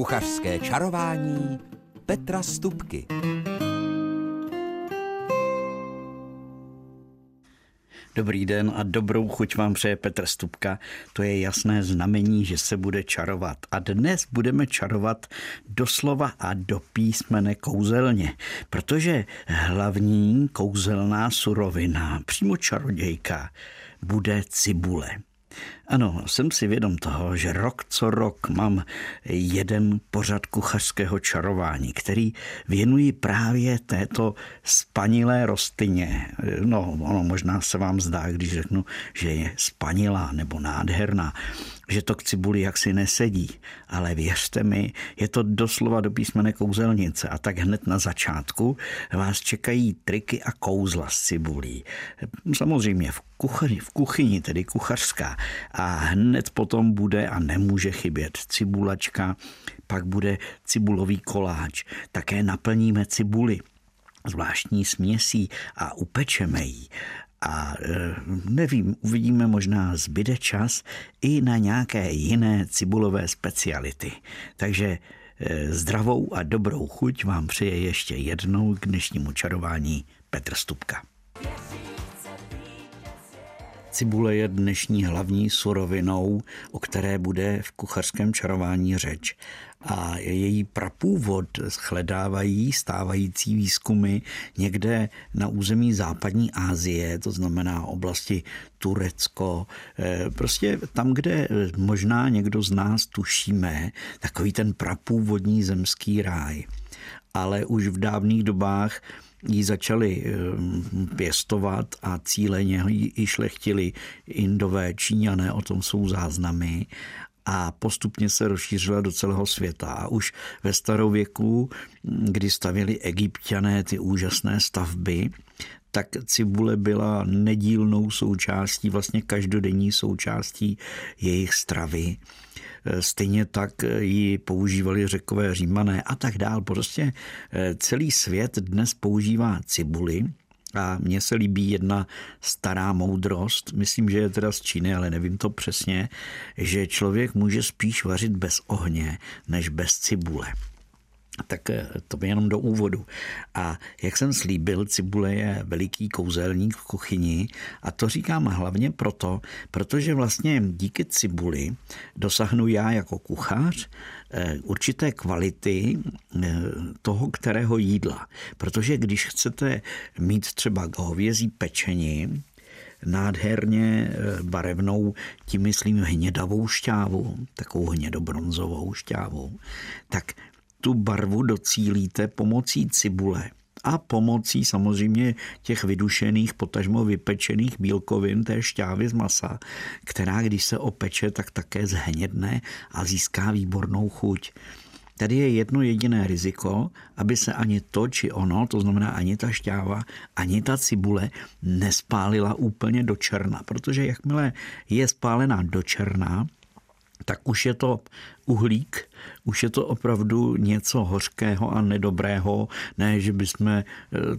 Kuchařské čarování Petra Stupky. Dobrý den a dobrou chuť vám přeje Petr Stupka. To je jasné znamení, že se bude čarovat. A dnes budeme čarovat doslova a do písmene kouzelně, protože hlavní kouzelná surovina, přímo čarodějka, bude cibule. Ano, jsem si vědom toho, že rok co rok mám jeden pořad kuchařského čarování, který věnuji právě této spanilé rostlině. No, ono možná se vám zdá, když řeknu, že je spanilá nebo nádherná, že to k cibuli jaksi nesedí, ale věřte mi, je to doslova do písmene kouzelnice a tak hned na začátku vás čekají triky a kouzla s cibulí. Samozřejmě v kuchyni, v kuchyni tedy kuchařská hned potom bude a nemůže chybět cibulačka, pak bude cibulový koláč, také naplníme cibuli zvláštní směsí a upečeme ji. A e, nevím, uvidíme, možná zbyde čas i na nějaké jiné cibulové speciality. Takže e, zdravou a dobrou chuť vám přeje ještě jednou k dnešnímu čarování Petr Stupka. Cibule je dnešní hlavní surovinou, o které bude v kuchařském čarování řeč. A její prapůvod shledávají stávající výzkumy někde na území západní Asie, to znamená oblasti Turecko, eh, prostě tam, kde možná někdo z nás tušíme, takový ten prapůvodní zemský ráj. Ale už v dávných dobách ji začali eh, pěstovat a cíleně ji šlechtili indové, číňané, o tom jsou záznamy a postupně se rozšířila do celého světa. A už ve starověku, kdy stavili egyptiané ty úžasné stavby, tak cibule byla nedílnou součástí, vlastně každodenní součástí jejich stravy. Eh, stejně tak eh, ji používali řekové římané a tak dál. Prostě eh, celý svět dnes používá cibuli, a mně se líbí jedna stará moudrost, myslím, že je teda z Číny, ale nevím to přesně, že člověk může spíš vařit bez ohně, než bez cibule tak eh, to by jenom do úvodu. A jak jsem slíbil, cibule je veliký kouzelník v kuchyni a to říkám hlavně proto, protože vlastně díky cibuli dosahnu já jako kuchař eh, určité kvality eh, toho, kterého jídla. Protože když chcete mít třeba hovězí pečení, nádherně barevnou, tím myslím hnědavou šťávu, takovou hnědobronzovou šťávu, tak tu barvu docílíte pomocí cibule a pomocí samozřejmě těch vydušených, potažmo vypečených bílkovin té šťávy z masa, která když se opeče, tak také zhnědne a získá výbornou chuť. Tady je jedno jediné riziko, aby se ani to či ono, to znamená ani ta šťáva, ani ta cibule nespálila úplně do černa, protože jakmile je spálená do černa, tak už je to uhlík, už je to opravdu něco hořkého a nedobrého, ne, že bychom eh,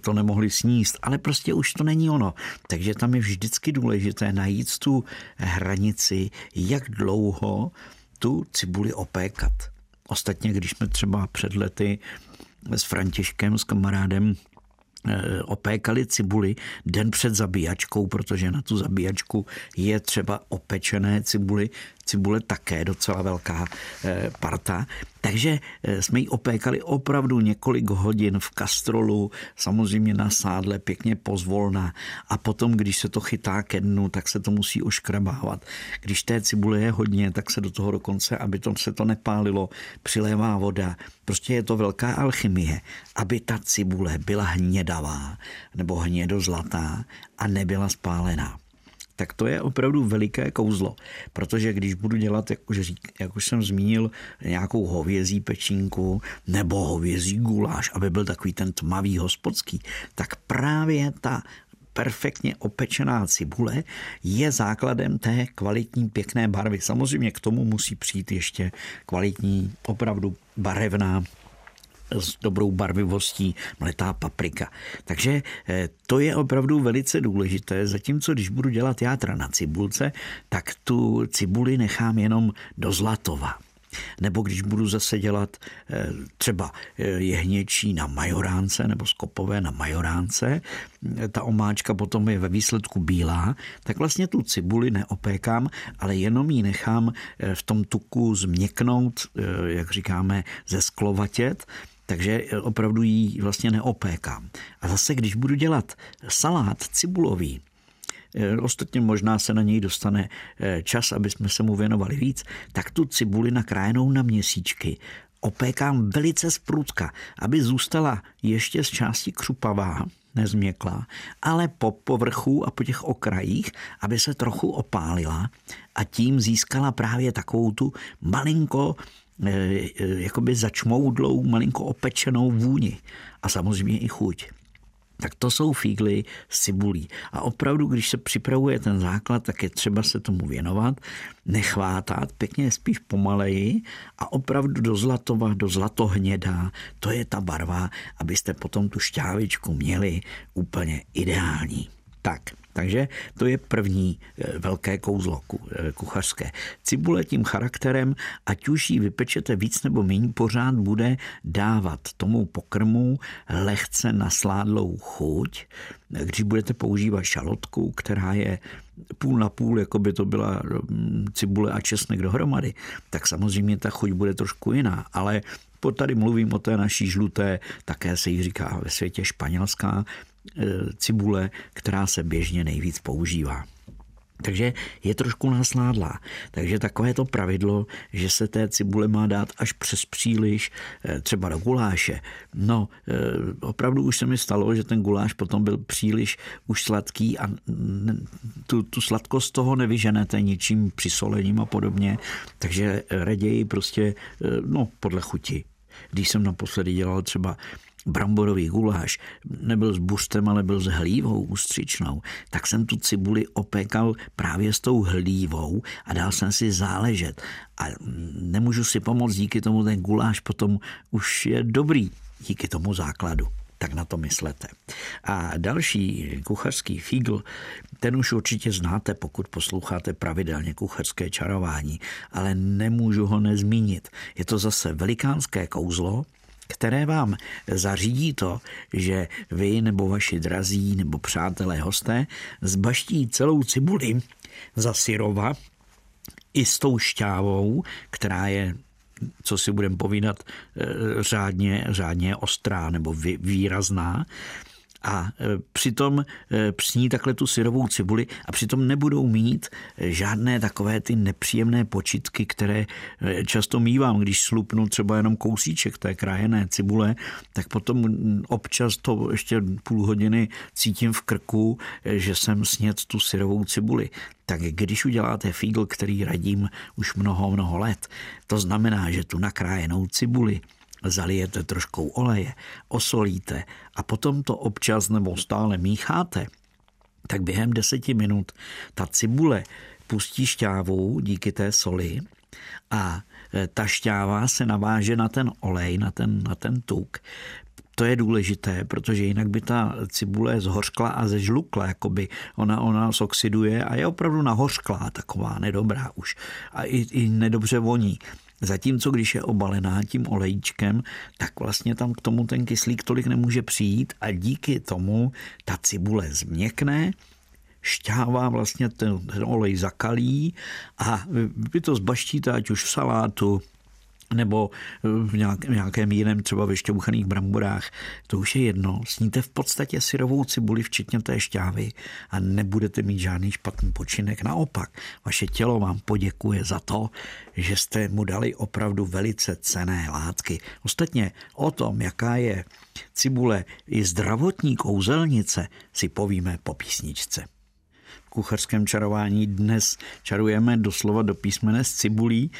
to nemohli sníst, ale prostě už to není ono. Takže tam je vždycky důležité najít tu hranici, jak dlouho tu cibuli opékat. Ostatně, když jsme třeba před lety s Františkem, s kamarádem opékali cibuli den před zabíjačkou, protože na tu zabíjačku je třeba opečené cibuli, cibule také docela velká eh, parta. Takže eh, jsme ji opékali opravdu několik hodin v kastrolu, samozřejmě na sádle, pěkně pozvolna a potom, když se to chytá ke dnu, tak se to musí oškrabávat. Když té cibule je hodně, tak se do toho dokonce, aby to se to nepálilo, přilévá voda. Prostě je to velká alchymie, aby ta cibule byla hnědavá nebo hnědozlatá a nebyla spálená tak to je opravdu veliké kouzlo, protože když budu dělat, jak už, řík, jak už jsem zmínil, nějakou hovězí pečínku nebo hovězí guláš, aby byl takový ten tmavý hospodský, tak právě ta perfektně opečená cibule je základem té kvalitní pěkné barvy. Samozřejmě k tomu musí přijít ještě kvalitní, opravdu barevná s dobrou barvivostí mletá paprika. Takže eh, to je opravdu velice důležité, zatímco když budu dělat játra na cibulce, tak tu cibuli nechám jenom do zlatova. Nebo když budu zase dělat eh, třeba eh, jehněčí na majoránce nebo skopové na majoránce, ta omáčka potom je ve výsledku bílá, tak vlastně tu cibuli neopékám, ale jenom ji nechám v tom tuku změknout, jak říkáme, ze sklovatět, takže opravdu ji vlastně neopékám. A zase, když budu dělat salát cibulový, Eh, ostatně možná se na něj dostane eh, čas, aby jsme se mu věnovali víc, tak tu cibuli nakrájenou na měsíčky opékám velice zprudka, aby zůstala ještě z části křupavá, nezměklá, ale po povrchu a po těch okrajích, aby se trochu opálila a tím získala právě takovou tu malinko jakoby začmoudlou, malinko opečenou vůni a samozřejmě i chuť tak to jsou fígly s cibulí. A opravdu, když se připravuje ten základ, tak je třeba se tomu věnovat, nechvátat, pěkně spíš pomaleji a opravdu do zlatova, do zlatohnědá, to je ta barva, abyste potom tu šťávičku měli úplně ideální. Tak, takže to je první eh, velké kouzlo eh, kuchařské. Cibule tím charakterem, ať už ji vypečete víc nebo méně, pořád bude dávat tomu pokrmu lehce nasládlou chuť. Když budete používat šalotku, která je půl na půl, jako by to byla mm, cibule a česnek dohromady, tak samozřejmě ta chuť bude trošku jiná, ale po tady mluvím o té naší žluté, také se jí říká ve světě španělská, cibule, která se běžně nejvíc používá. Takže je trošku nasládlá. Takže takové to pravidlo, že se té cibule má dát až přes příliš, e, třeba do guláše. No, e, opravdu už se mi stalo, že ten guláš potom byl příliš už sladký a tu, tu sladkost toho nevyženete ničím přisolením a podobně. Takže raději prostě, no, podle chuti. Když jsem naposledy dělal třeba bramborový guláš nebyl s bustem, ale byl s hlívou ústřičnou, tak jsem tu cibuli opékal právě s tou hlívou a dal jsem si záležet. A nemůžu si pomoct, díky tomu ten guláš potom už je dobrý, díky tomu základu tak na to myslete. A další kuchařský fígl, ten už určitě znáte, pokud posloucháte pravidelně kuchařské čarování, ale nemůžu ho nezmínit. Je to zase velikánské kouzlo, které vám zařídí to, že vy nebo vaši drazí nebo přátelé hosté zbaští celou cibuli za syrova i s tou šťávou, která je co si budeme povídat, eh, řádně, řádně ostrá nebo výrazná a e, přitom e, přsní takhle tu syrovou cibuli a přitom nebudou mít e, žádné takové ty nepříjemné počitky, které často mývám, když slupnu třeba jenom kousíček té krájené cibule, tak potom občas to ještě půl hodiny cítím v krku, že jsem snět tu syrovou cibuli. Tak když uděláte fígl, který radím už mnoho, mnoho let, to znamená, že tu nakrájenou cibuli zalijete troškou oleje, osolíte a potom to občas nebo stále mícháte, tak během deseti minut ta cibule pustí šťávu díky té soli a e, ta šťáva se naváže na ten olej, na ten, na ten tuk. To je důležité, protože jinak by ta cibule zhořkla a zežlukla, jakoby ona, ona zoxiduje a je opravdu nahořklá, taková nedobrá už a i, i nedobře voní. Zatímco když je obalená tím olejčkem, tak vlastně tam k tomu ten kyslík tolik nemůže přijít a díky tomu ta cibule změkne, šťáva vlastně ten, ten olej zakalí a vy to zbaštíte ať už v salátu, nebo v nějakém jiném třeba ve šťouchaných bramborách, to už je jedno. Sníte v podstatě syrovou cibuli, včetně té šťávy a nebudete mít žádný špatný počinek. Naopak, vaše tělo vám poděkuje za to, že jste mu dali opravdu velice cené látky. Ostatně o tom, jaká je cibule i zdravotní kouzelnice, si povíme po písničce kuchařském čarování. Dnes čarujeme doslova do písmene z cibulí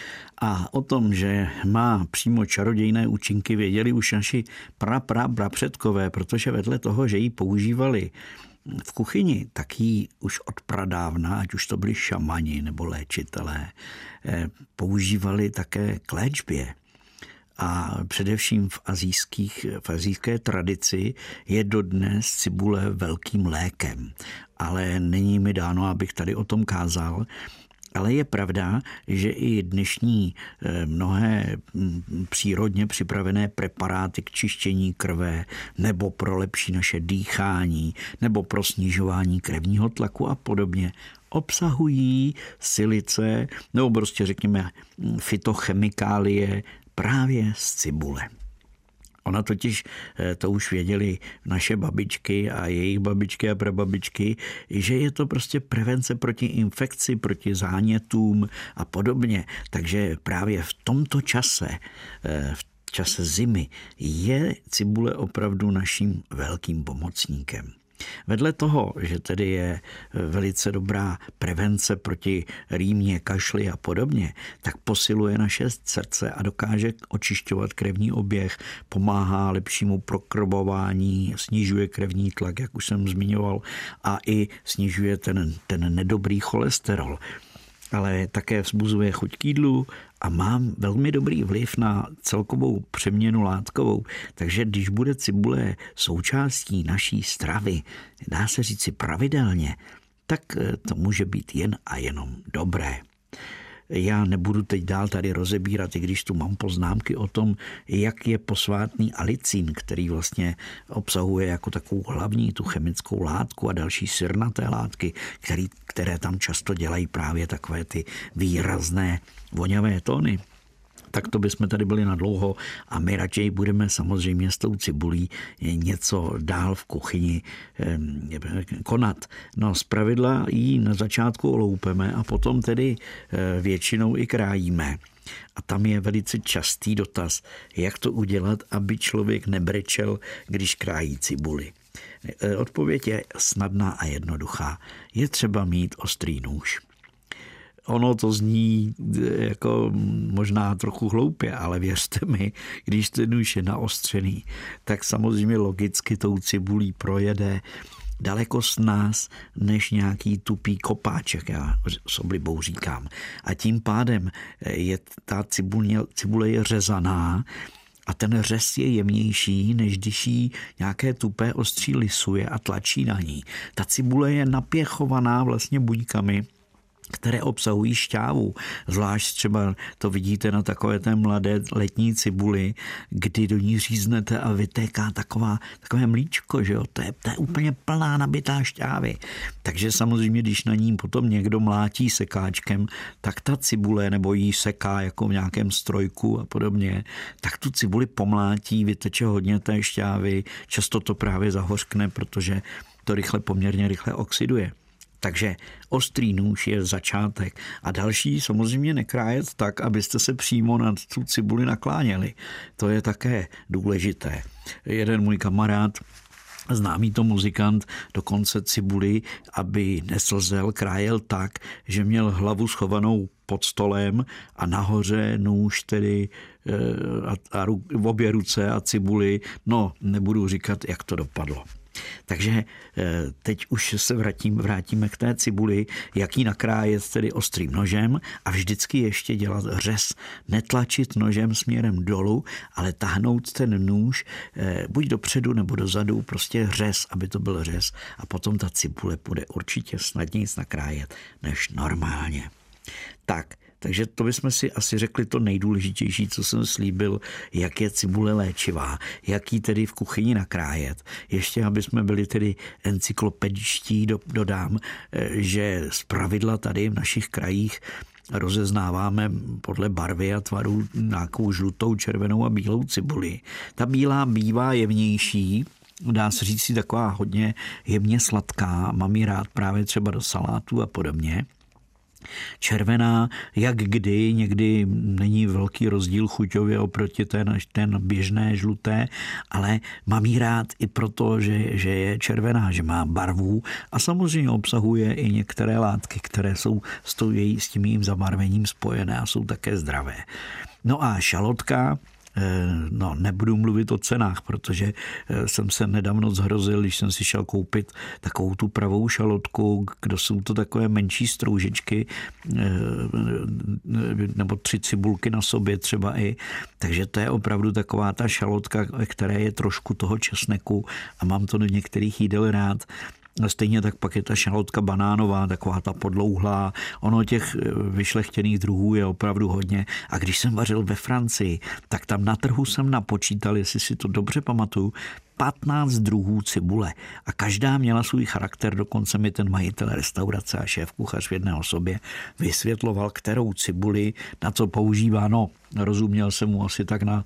a o tom, že má přímo čarodějné účinky, věděli už naši pra, pra, pra předkové, protože vedle toho, že ji používali v kuchyni, tak ji už od pradávna, ať už to byli šamani nebo léčitelé, eh, používali také k léčbě a především v, azijských, v azijské tradici je dodnes cibule velkým lékem. Ale není mi dáno, abych tady o tom kázal, Ale je pravda, že i dnešní eh, mnohé mm, přírodně připravené preparáty k čištění krve nebo pro lepší naše dýchání nebo pro snižování krevního tlaku a podobně obsahují silice nebo prostě řekněme mm, fitochemikálie právě z cibule. Ona totiž, eh, to už věděli naše babičky a jejich babičky a prababičky, že je to prostě prevence proti infekci, proti zánětům a podobně. Takže právě v tomto čase, eh, v čase zimy, je cibule opravdu naším velkým pomocníkem. Vedle toho, že tedy je velice dobrá prevence proti rýmě, kašli a podobně, tak posiluje naše srdce a dokáže očišťovat krevní oběh, pomáhá lepšímu prokrobování, snižuje krevní tlak, jak už jsem zmiňoval, a i snižuje ten, ten nedobrý cholesterol ale také vzbuzuje chuť k jídlu a má velmi dobrý vliv na celkovou přeměnu látkovou. Takže když bude cibule součástí naší stravy, dá se říci pravidelně, tak eh, to může být jen a jenom dobré. Já nebudu teď dál tady rozebírat, i když tu mám poznámky o tom, jak je posvátný alicín, který vlastně obsahuje jako takovou hlavní tu chemickou látku a další sirnaté látky, který, které tam často dělají právě takové ty výrazné voňavé tóny tak to bychom tady byli na dlouho a my raději budeme samozřejmě s tou cibulí něco dál v kuchyni konat. No z pravidla ji na začátku oloupeme a potom tedy eh, většinou i krájíme. A tam je velice častý dotaz, jak to udělat, aby člověk nebrečel, když krájí cibuli. Eh, odpověď je snadná a jednoduchá. Je třeba mít ostrý nůž. Ono to zní eh, jako možná trochu hloupě, ale věřte mi, když ten nůž je naostřený, tak samozřejmě logicky tou cibulí projede daleko s nás než nějaký tupý kopáček, já s oblibou říkám. A tím pádem eh, je ta cibule, cibule je řezaná, a ten řez je jemnější, než když jí nějaké tupé ostří lisuje a tlačí na ní. Ta cibule je napěchovaná vlastně buňkami, které obsahují šťávu. Zvlášť třeba to vidíte na takové té mladé letní cibuli, kdy do ní říznete a vytéká taková, takové mlíčko, že jo? To, je, to je úplně plná nabitá šťávy. Takže samozřejmě, když na ní potom někdo mlátí sekáčkem, tak ta cibule nebo jí seká jako v nějakém strojku a podobně, tak tu cibuli pomlátí, vyteče hodně té šťávy, často to právě zahořkne, protože to rychle, poměrně rychle oxiduje. Takže ostrý nůž je začátek. A další samozřejmě nekrájet tak, abyste se přímo na tu cibuli nakláněli. To je také důležité. Jeden můj kamarád Známý to muzikant dokonce cibuli, aby neslzel, krájel tak, že měl hlavu schovanou pod stolem a nahoře nůž tedy eh, a, a, a obě ruce a cibuli. No, nebudu říkat, jak to dopadlo. Takže eh, teď už se vrátím, vrátíme k té cibuli, jak ji nakrájet tedy ostrým nožem a vždycky ještě dělat řez. Netlačit nožem směrem dolů, ale tahnout ten nůž eh, buď dopředu nebo dozadu, prostě řez, aby to byl řez a potom ta cibule bude určitě snadněji nakrájet než normálně. Tak, takže to bychom si asi řekli to nejdůležitější, co jsem slíbil, jak je cibule léčivá, jak ji tedy v kuchyni nakrájet. Ještě, aby jsme byli tedy encyklopedičtí, dodám, eh, že z pravidla tady v našich krajích rozeznáváme podle barvy a tvaru nějakou žlutou, červenou a bílou cibuli. Ta bílá bývá jemnější, dá se říct si taková hodně jemně sladká, mám ji rád právě třeba do salátu a podobně. Červená, jak kdy, někdy není velký rozdíl chuťově oproti ten, ten běžné žluté, ale mám jí rád i proto, že, že je červená, že má barvu a samozřejmě obsahuje i některé látky, které jsou s, s tím jejím zabarvením spojené a jsou také zdravé. No a šalotka, no, nebudu mluvit o cenách, protože eh, jsem se nedávno zhrozil, když jsem si šel koupit takovou tu pravou šalotku, kdo jsou to takové menší stroužičky, eh, nebo tři cibulky na sobě třeba i. Takže to je opravdu taková ta šalotka, ve které je trošku toho česneku a mám to do některých jídel rád Stejně tak pak je ta šalotka banánová, taková ta podlouhlá. Ono těch eh, vyšlechtěných druhů je opravdu hodně. A když jsem vařil ve Francii, tak tam na trhu jsem napočítal, jestli si to dobře pamatuju, 15 druhů cibule a každá měla svůj charakter, dokonce mi ten majitel restaurace a šéf kuchař v jedné osobě vysvětloval, kterou cibuli na co používá. No, rozuměl jsem mu asi tak na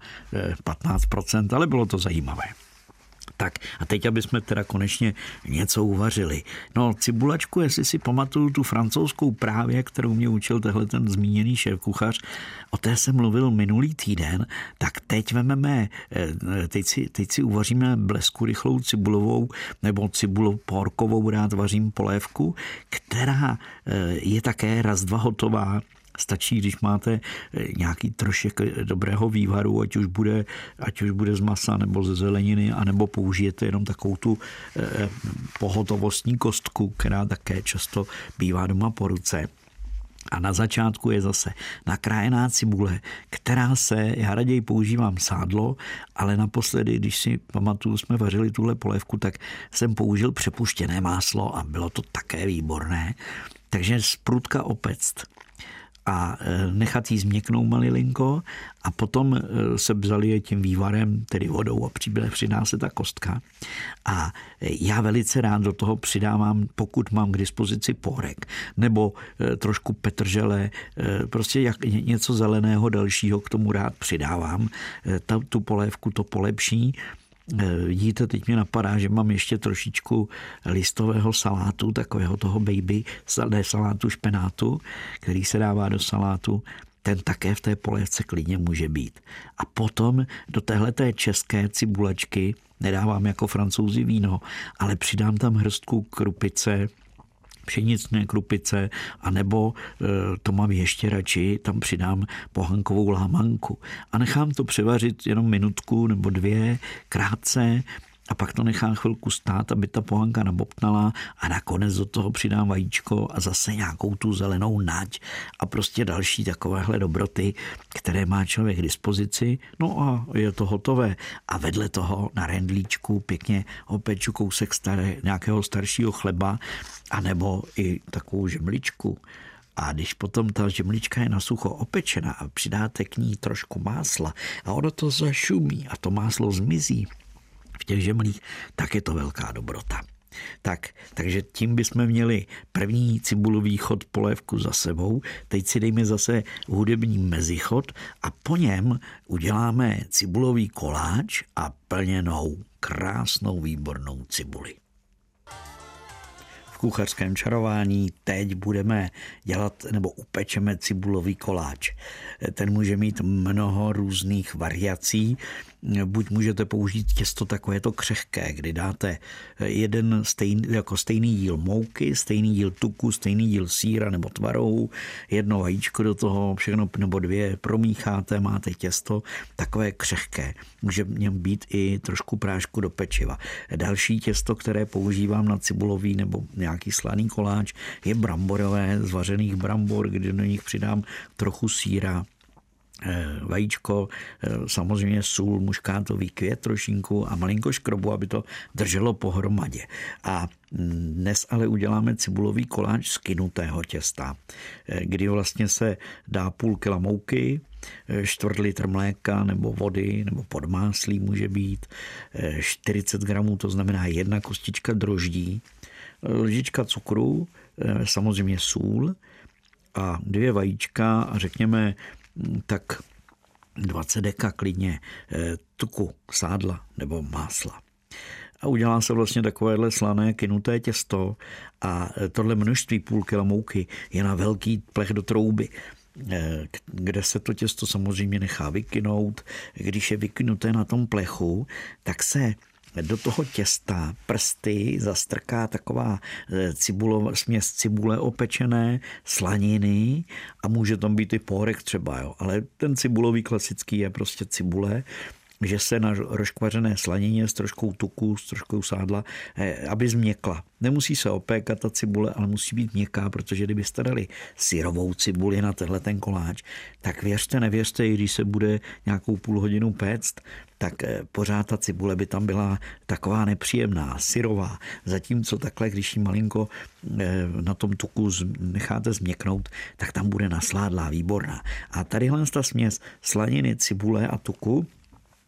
15%, eh, ale bylo to zajímavé. Tak a teď, aby jsme teda konečně něco uvařili. No, cibulačku, jestli si pamatuju tu francouzskou právě, kterou mě učil tehle ten zmíněný šéf kuchař, o té jsem mluvil minulý týden, tak teď vememe, eh, teď si, teď si uvaříme blesku rychlou cibulovou nebo cibulou porkovou rád vařím polévku, která eh, je také raz dva hotová, Stačí, když máte eh, nějaký trošek dobrého vývaru, ať už bude, ať už bude z masa nebo ze zeleniny, anebo použijete jenom takovou tu eh, pohotovostní kostku, která také často bývá doma po ruce. A na začátku je zase nakrájená cibule, která se, já raději používám sádlo, ale naposledy, když si pamatuju, jsme vařili tuhle polévku, tak jsem použil přepuštěné máslo a bylo to také výborné. Takže sprutka opect a e, nechat jí změknout malilinko a potom e, se je tím vývarem, tedy vodou a přidá se ta kostka. A já velice rád do toho přidávám, pokud mám k dispozici porek nebo e, trošku petržele, prostě jak něco zeleného dalšího k tomu rád přidávám. Ta, tu polévku to polepší Eh, teď mě napadá, že mám ještě trošičku listového salátu, takového toho baby, ne salátu špenátu, který se dává do salátu ten také v té polévce klidně může být. A potom do téhleté české cibulačky nedávám jako francouzi víno, ale přidám tam hrstku krupice, pšenicné krupice, anebo e, to mám ještě radši, tam přidám pohankovou lámanku. A nechám to převařit jenom minutku nebo dvě, krátce, a pak to nechám chvilku stát, aby ta pohanka nabobtnala a nakonec do toho přidám vajíčko a zase nějakou tu zelenou nať a prostě další takovéhle dobroty, které má člověk k dispozici. No a je to hotové. A vedle toho na rendlíčku pěkně opeču kousek staré, nějakého staršího chleba anebo i takovou žemličku. A když potom ta žemlička je na sucho opečena a přidáte k ní trošku másla a ono to zašumí a to máslo zmizí, v těch žemlích, tak je to velká dobrota. Tak, takže tím bychom měli první cibulový chod polévku za sebou. Teď si dejme zase hudební mezichod a po něm uděláme cibulový koláč a plněnou, krásnou, výbornou cibuli kuchařském čarování teď budeme dělat nebo upečeme cibulový koláč. Ten může mít mnoho různých variací buď můžete použít těsto takovéto křehké, kdy dáte jeden stejný, jako stejný díl mouky, stejný díl tuku, stejný díl síra nebo tvarou, jedno vajíčko do toho, všechno nebo dvě promícháte, máte těsto takové křehké. Může v něm být i trošku prášku do pečiva. Další těsto, které používám na cibulový nebo nějaký slaný koláč, je bramborové z vařených brambor, kdy do nich přidám trochu síra, Eh, vajíčko, eh, samozřejmě sůl, muškátový květ trošinku a malinko škrobu, aby to drželo pohromadě. A dnes ale uděláme cibulový koláč z kynutého těsta, eh, kdy vlastně se dá půl kila mouky, čtvrt litr mléka nebo vody nebo podmáslí může být, 40 gramů, to znamená jedna kostička droždí, lžička cukru, samozřejmě sůl a dvě vajíčka a řekněme tak 20 deka klidně eh, tuku, sádla nebo másla. A udělá se vlastně takovéhle slané kynuté těsto a eh, tohle množství půl kila mouky je na velký plech do trouby. eh, kde se to těsto samozřejmě nechá vykynout. Když je vykynuté na tom plechu, tak se do toho těsta prsty zastrká taková e, cibulo, směs cibule opečené, slaniny a může tam být i pórek třeba, jo. ale ten cibulový klasický je prostě cibule že se na rozkvařené slanině s troškou tuku, s troškou sádla, eh, aby změkla. Nemusí se opékat ta cibule, ale musí být měkká, protože kdybyste dali syrovou cibuli na tenhle ten koláč, tak věřte, nevěřte, i když se bude nějakou půl hodinu péct, tak eh, pořád ta cibule by tam byla taková nepříjemná, syrová. Zatímco takhle, když ji malinko eh, na tom tuku necháte změknout, tak tam bude nasládlá, výborná. A tadyhle ta směs slaniny, cibule a tuku,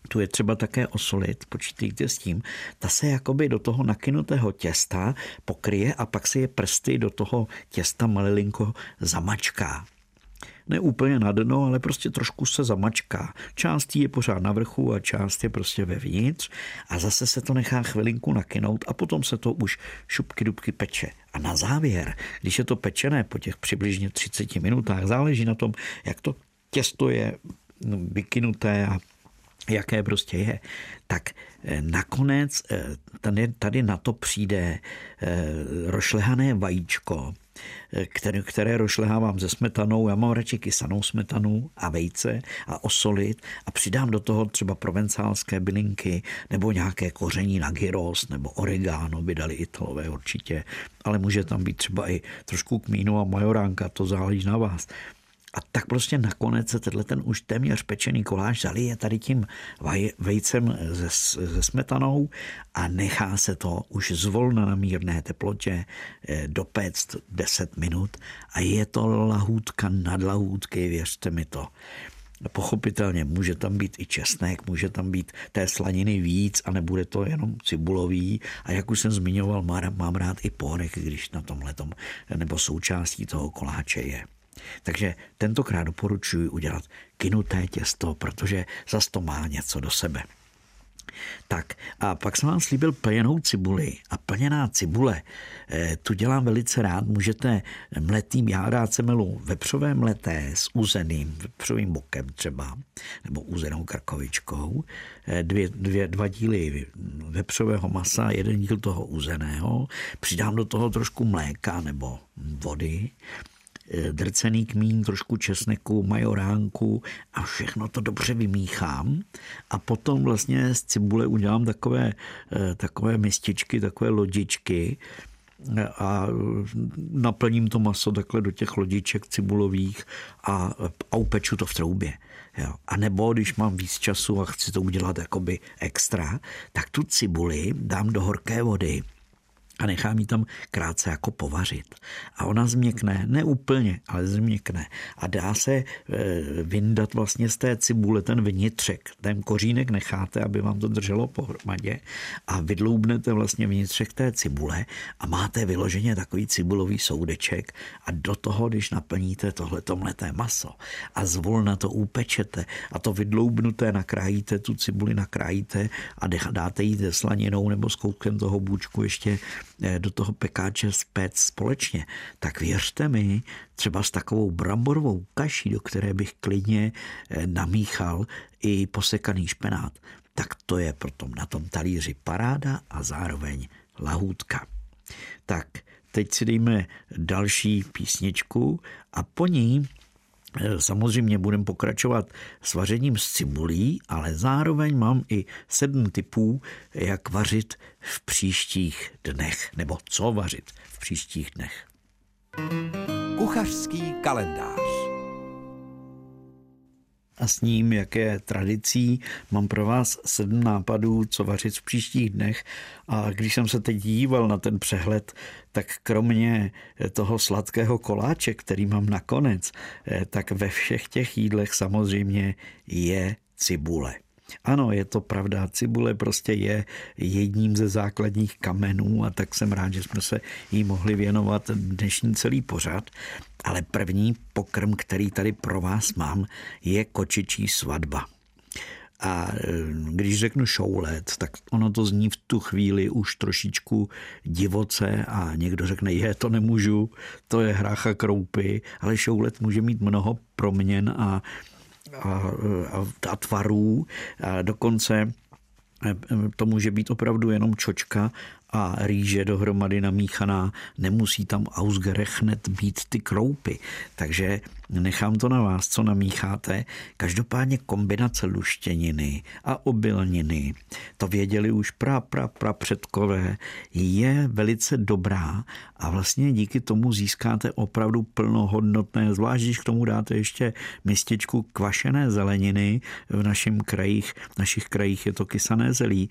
tu je třeba také osolit, počítejte s tím, ta se jakoby do toho nakynutého těsta pokryje a pak si je prsty do toho těsta malilinko zamačká. Ne úplně na dno, ale prostě trošku se zamačká. Část je pořád na vrchu a část je prostě vevnitř a zase se to nechá chvilinku nakynout a potom se to už šupky dubky peče. A na závěr, když je to pečené po těch přibližně 30 minutách, záleží na tom, jak to těsto je no, vykynuté a jaké prostě je, tak eh, nakonec eh, tady, tady na to přijde eh, rošlehané vajíčko, které, které rošlehávám se smetanou. Já mám radši kysanou smetanu a vejce a osolit a přidám do toho třeba provencálské bylinky nebo nějaké koření na gyros nebo oregano by dali Italové určitě, ale může tam být třeba i trošku kmínu a majoránka, to záleží na vás. A tak prostě nakonec se tenhle ten už téměř pečený koláč zalije tady tím vejcem ze, ze smetanou a nechá se to už zvolna na mírné teplotě eh, dopéct 10 minut a je to lahůdka nad lahůdky, věřte mi to. Pochopitelně může tam být i česnek, může tam být té slaniny víc a nebude to jenom cibulový. A jak už jsem zmiňoval, mám rád i porek, když na tomhle nebo součástí toho koláče je. Takže tentokrát doporučuji udělat kynuté těsto, protože zas to má něco do sebe. Tak a pak jsem vám slíbil plněnou cibuli a plněná cibule, eh, tu dělám velice rád, můžete mletým, já rád se melu vepřové mleté s uzeným vepřovým bokem třeba, nebo uzenou krkovičkou, eh, dvě, dvě, dva díly vepřového masa, jeden díl toho uzeného, přidám do toho trošku mléka nebo vody, drcený kmín, trošku česneku, majoránku a všechno to dobře vymíchám a potom vlastně z cibule udělám takové, eh, takové mističky, takové lodičky, eh, a naplním to maso takhle do těch lodiček cibulových a, a upeču to v troubě. Jo. A nebo když mám víc času a chci to udělat jakoby extra, tak tu cibuli dám do horké vody a nechám ji tam krátce jako povařit. A ona změkne, ne úplně, ale změkne. A dá se e, vyndat vlastně z té cibule ten vnitřek. Ten kořínek necháte, aby vám to drželo pohromadě a vydloubnete vlastně vnitřek té cibule a máte vyloženě takový cibulový soudeček a do toho, když naplníte tohleto mleté maso a zvolna to upečete a to vydloubnuté nakrájíte, tu cibuli nakrájíte a dáte jí slaninou nebo s koutkem toho bůčku ještě do toho pekáče spéct společně, tak věřte mi, třeba s takovou bramborovou kaší, do které bych klidně eh, namíchal i posekaný špenát, tak to je potom na tom talíři paráda a zároveň lahůdka. Tak teď si dejme další písničku a po ní Eh, samozřejmě budeme pokračovat s vařením s cibulí, ale zároveň mám i sedm typů, jak vařit v příštích dnech, nebo co vařit v příštích dnech. Kuchařský kalendář a s ním, jaké tradicí. Mám pro vás sedm nápadů, co vařit v příštích dnech. A když jsem se teď díval na ten přehled, tak kromě toho sladkého koláče, který mám nakonec, eh, tak ve všech těch jídlech samozřejmě je cibule. Ano, je to pravda, cibule prostě je jedním ze základních kamenů a tak jsem rád, že jsme se jí mohli věnovat dnešní celý pořad. Ale první pokrm, který tady pro vás mám, je kočičí svatba. A e, když řeknu šoulet, tak ono to zní v tu chvíli už trošičku divoce a někdo řekne, je, to nemůžu, to je hrácha kroupy, ale šoulet může mít mnoho proměn a a, a, a tvarů. A dokonce e, to může být opravdu jenom čočka a rýže dohromady namíchaná, nemusí tam ausgerechnet být ty kroupy. Takže nechám to na vás, co namícháte. Každopádně kombinace luštěniny a obilniny, to věděli už pra, pra, pra předkové, je velice dobrá a vlastně díky tomu získáte opravdu plnohodnotné, zvlášť když k tomu dáte ještě mističku kvašené zeleniny, v našem krajích, v našich krajích je to kysané zelí,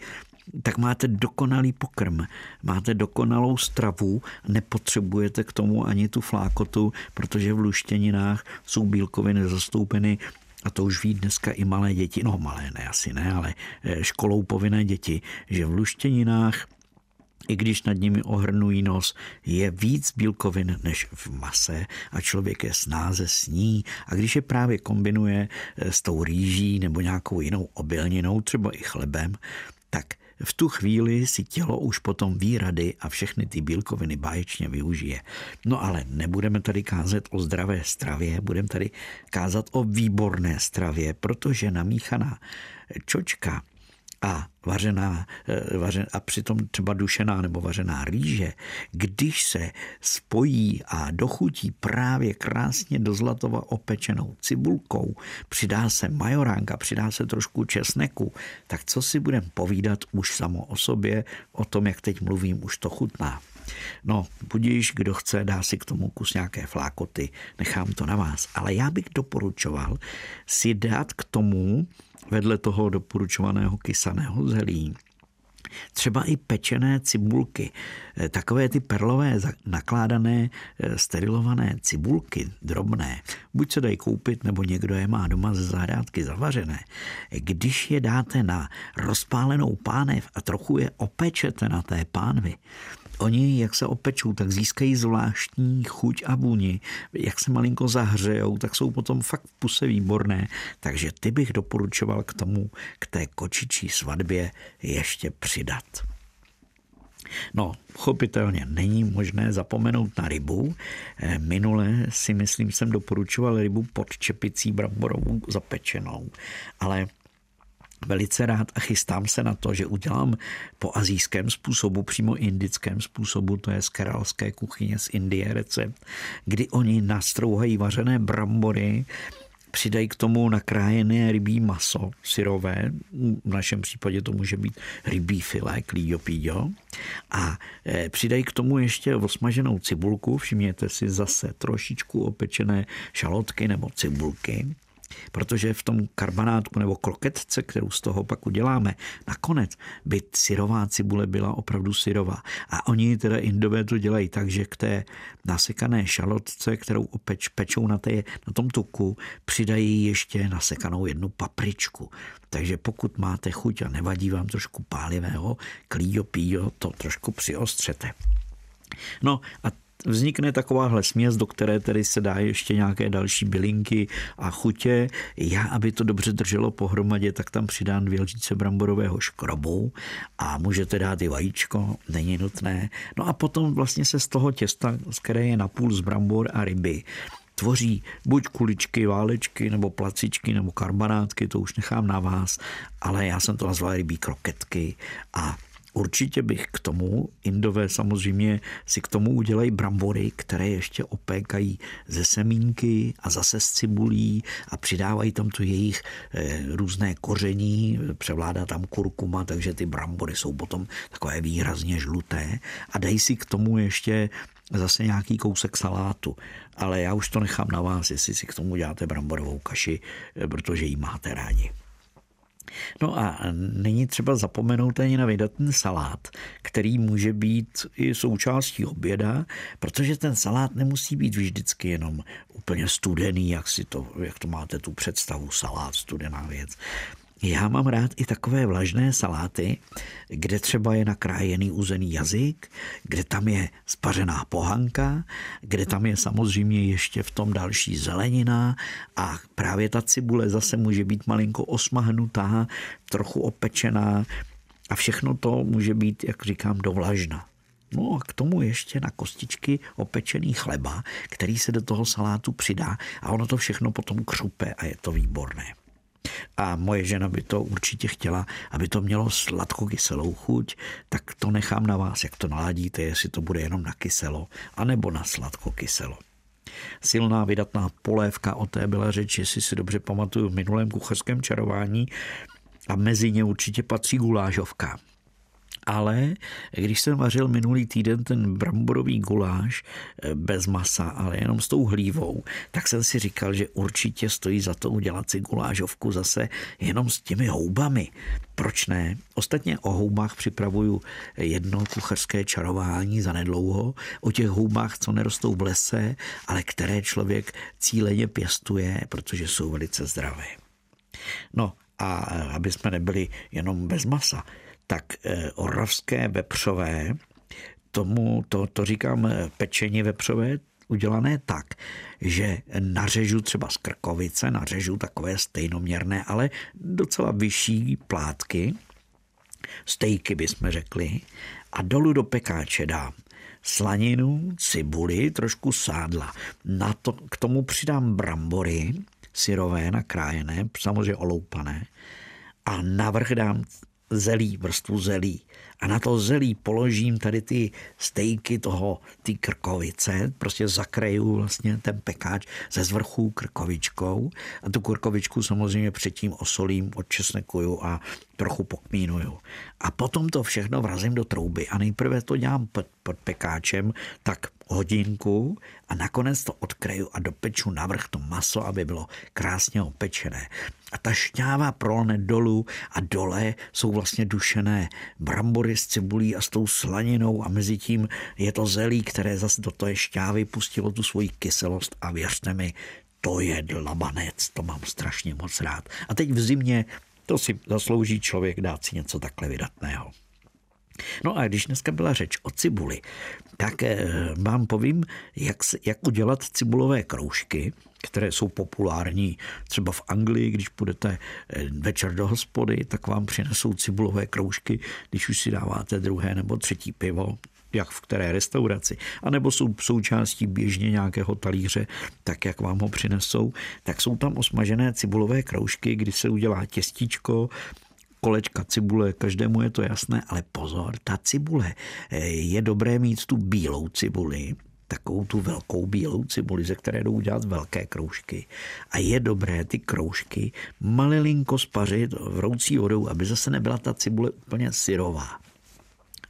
tak máte dokonalý pokrm, máte dokonalou stravu, nepotřebujete k tomu ani tu flákotu, protože v luštěninách jsou bílkoviny zastoupeny a to už ví dneska i malé děti, no malé ne, asi ne, ale eh, školou povinné děti, že v luštěninách i když nad nimi ohrnují nos, je víc bílkovin než v mase a člověk je snáze sní. A když je právě kombinuje eh, s tou rýží nebo nějakou jinou obilninou, třeba i chlebem, tak v tu chvíli si tělo už potom výrady a všechny ty bílkoviny báječně využije. No ale nebudeme tady kázat o zdravé stravě, budeme tady kázat o výborné stravě, protože namíchaná čočka a vařená, eh, vařen, a přitom třeba dušená nebo vařená rýže, když se spojí a dochutí právě krásně do zlatova opečenou cibulkou, přidá se majoránka, přidá se trošku česneku, tak co si budeme povídat už samo o sobě, o tom, jak teď mluvím, už to chutná. No, budíš, kdo chce, dá si k tomu kus nějaké flákoty, nechám to na vás. Ale já bych doporučoval si dát k tomu vedle toho doporučovaného kysaného zelí. Třeba i pečené cibulky, eh, takové ty perlové nakládané eh, sterilované cibulky, drobné, buď se dají koupit, nebo někdo je má doma ze zahrádky zavařené. Když je dáte na rozpálenou pánev a trochu je opečete na té pánvi, Oni, jak se opečou, tak získají zvláštní chuť a vůni. Jak se malinko zahřejou, tak jsou potom fakt v puse výborné. Takže ty bych doporučoval k tomu, k té kočičí svatbě ještě přidat. No, chopitelně není možné zapomenout na rybu. Eh, minule si myslím, jsem doporučoval rybu pod čepicí bramborovou zapečenou, ale velice rád a chystám se na to, že udělám po azijském způsobu, přímo indickém způsobu, to je z keralské kuchyně z Indie recept, kdy oni nastrouhají vařené brambory, přidají k tomu nakrájené rybí maso, syrové, v našem případě to může být rybí filé, klíďo píďo, a e, přidají k tomu ještě osmaženou cibulku, všimněte si zase trošičku opečené šalotky nebo cibulky, Protože v tom karbanátku nebo kroketce, kterou z toho pak uděláme, nakonec by syrová cibule byla opravdu syrová. A oni teda indové to dělají tak, že k té nasekané šalotce, kterou opeč, pečou na, té, na tom tuku, přidají ještě nasekanou jednu papričku. Takže pokud máte chuť a nevadí vám trošku pálivého, klíjo, píjo, to trošku přiostřete. No a vznikne takováhle směs, do které tedy se dá ještě nějaké další bylinky a chutě. Já, aby to dobře drželo pohromadě, tak tam přidám dvě lžíce bramborového škrobu a můžete dát i vajíčko, není nutné. No a potom vlastně se z toho těsta, z které je napůl z brambor a ryby, tvoří buď kuličky, válečky, nebo placičky, nebo karbanátky, to už nechám na vás, ale já jsem to nazval rybí kroketky a Určitě bych k tomu, Indové samozřejmě si k tomu udělají brambory, které ještě opékají ze semínky a zase z cibulí a přidávají tam tu jejich eh, různé koření, převládá tam kurkuma, takže ty brambory jsou potom takové výrazně žluté a dají si k tomu ještě zase nějaký kousek salátu. Ale já už to nechám na vás, jestli si k tomu děláte bramborovou kaši, eh, protože ji máte rádi. No a není třeba zapomenout ani na vydatný salát, který může být i součástí oběda, protože ten salát nemusí být vždycky jenom úplně studený, jak, si to, jak to máte tu představu, salát, studená věc. Já mám rád i takové vlažné saláty, kde třeba je nakrájený uzený jazyk, kde tam je spařená pohanka, kde tam je samozřejmě ještě v tom další zelenina a právě ta cibule zase může být malinko osmahnutá, trochu opečená a všechno to může být, jak říkám, dovlažna. No a k tomu ještě na kostičky opečený chleba, který se do toho salátu přidá a ono to všechno potom křupe a je to výborné. A moje žena by to určitě chtěla, aby to mělo sladko-kyselou chuť, tak to nechám na vás, jak to naladíte, jestli to bude jenom na kyselo, anebo na sladko-kyselo. Silná vydatná polévka, o té byla řeč, jestli si dobře pamatuju v minulém kuchařském čarování, a mezi ně určitě patří gulášovka ale když jsem vařil minulý týden ten bramborový guláš eh, bez masa, ale jenom s tou hlívou, tak jsem si říkal, že určitě stojí za to udělat si gulášovku zase jenom s těmi houbami. Proč ne? Ostatně o houbách připravuju jedno kuchařské čarování za nedlouho, o těch houbách, co nerostou v lese, ale které člověk cíleně pěstuje, protože jsou velice zdravé. No a aby jsme nebyli jenom bez masa, tak eh, oravské vepřové, tomu, to, to říkám eh, pečení vepřové, udělané tak, že nařežu třeba z krkovice, nařežu takové stejnoměrné, ale docela vyšší plátky, stejky bychom řekli, a dolů do pekáče dám slaninu, cibuli, trošku sádla. Na to, k tomu přidám brambory, syrové, nakrájené, samozřejmě oloupané, a navrch dám zelí, vrstvu zelí. A na to zelí položím tady ty stejky toho, ty krkovice, prostě zakraju vlastně ten pekáč ze zvrchu krkovičkou a tu krkovičku samozřejmě předtím osolím, odčesnekuju a trochu pokmínuju. A potom to všechno vrazím do trouby a nejprve to dělám pod, pod pekáčem tak hodinku a nakonec to odkreju a dopeču navrch to maso, aby bylo krásně opečené. A ta šťáva prolne dolů a dole jsou vlastně dušené brambory s cibulí a s tou slaninou a mezi tím je to zelí, které zase do té šťávy pustilo tu svoji kyselost a věřte mi, to je dlabanec, to mám strašně moc rád. A teď v zimě to si zaslouží člověk dát si něco takhle vydatného. No a když dneska byla řeč o cibuli, tak eh, vám povím, jak, jak udělat cibulové kroužky, které jsou populární třeba v Anglii, když půjdete eh, večer do hospody, tak vám přinesou cibulové kroužky, když už si dáváte druhé nebo třetí pivo, jak v které restauraci, anebo jsou součástí běžně nějakého talíře, tak jak vám ho přinesou, tak jsou tam osmažené cibulové kroužky, kdy se udělá těstíčko, kolečka cibule, každému je to jasné, ale pozor, ta cibule, eh, je dobré mít tu bílou cibuli, takovou tu velkou bílou cibuli, ze které jdou udělat velké kroužky. A je dobré ty kroužky malilinko spařit vroucí vodou, aby zase nebyla ta cibule úplně syrová.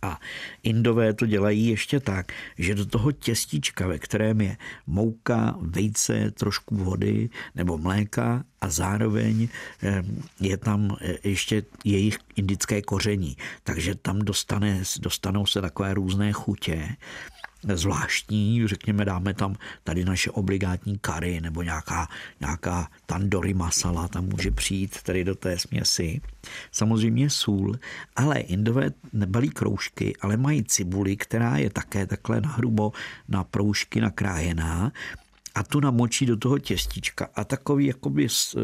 A Indové to dělají ještě tak, že do toho těstíčka, ve kterém je mouka, vejce, trošku vody nebo mléka a zároveň eh, je tam eh, ještě jejich indické koření. Takže tam dostane, dostanou se takové různé chutě zvláštní, řekněme, dáme tam tady naše obligátní kary nebo nějaká, nějaká tandoori masala tam může přijít tady do té směsi. Samozřejmě sůl, ale indové nebalí kroužky, ale mají cibuli, která je také takhle nahrubo na proužky nakrájená a tu namočí do toho těstička a takový jakoby eh,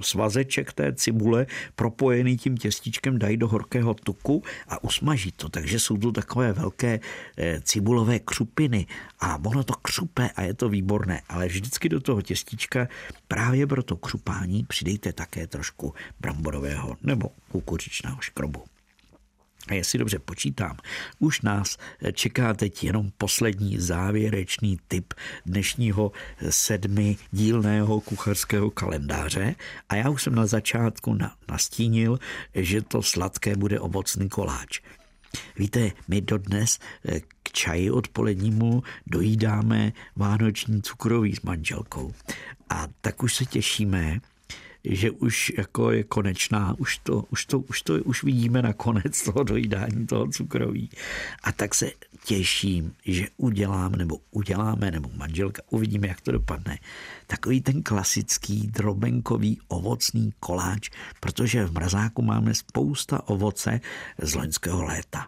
svazeček té cibule propojený tím těstičkem dají do horkého tuku a usmaží to. Takže jsou to takové velké eh, cibulové křupiny a ono to křupe a je to výborné, ale vždycky do toho těstička právě pro to křupání přidejte také trošku bramborového nebo kukuřičného škrobu. A jestli dobře počítám, už nás čeká teď jenom poslední závěrečný tip dnešního sedmi dílného kuchařského kalendáře a já už jsem na začátku nastínil, že to sladké bude ovocný koláč. Víte, my dodnes k čaji odpolednímu dojídáme vánoční cukroví s manželkou. A tak už se těšíme, že už jako je konečná, už to, už to, už to, už vidíme na konec toho dojídání toho cukroví. A tak se těším, že udělám, nebo uděláme, nebo manželka, uvidíme, jak to dopadne. Takový ten klasický drobenkový ovocný koláč, protože v mrazáku máme spousta ovoce z loňského léta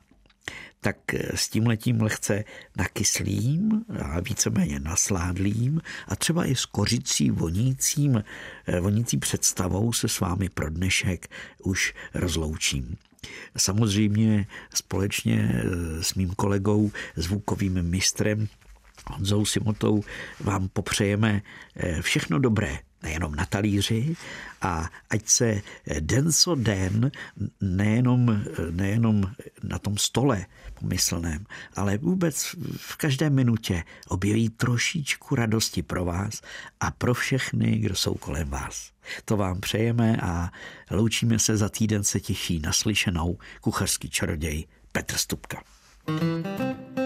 tak s tím letím lehce nakyslým a víceméně nasládlým a třeba i s kořicí vonícím, vonící představou se s vámi pro dnešek už rozloučím. Samozřejmě společně s mým kolegou, zvukovým mistrem Honzou Simotou vám popřejeme všechno dobré nejenom na talíři a ať se den co den nejenom, nejenom na tom stole pomyslném, ale vůbec v každé minutě objeví trošičku radosti pro vás a pro všechny, kdo jsou kolem vás. To vám přejeme a loučíme se za týden se těší naslyšenou kuchařský čaroděj Petr Stupka. thank you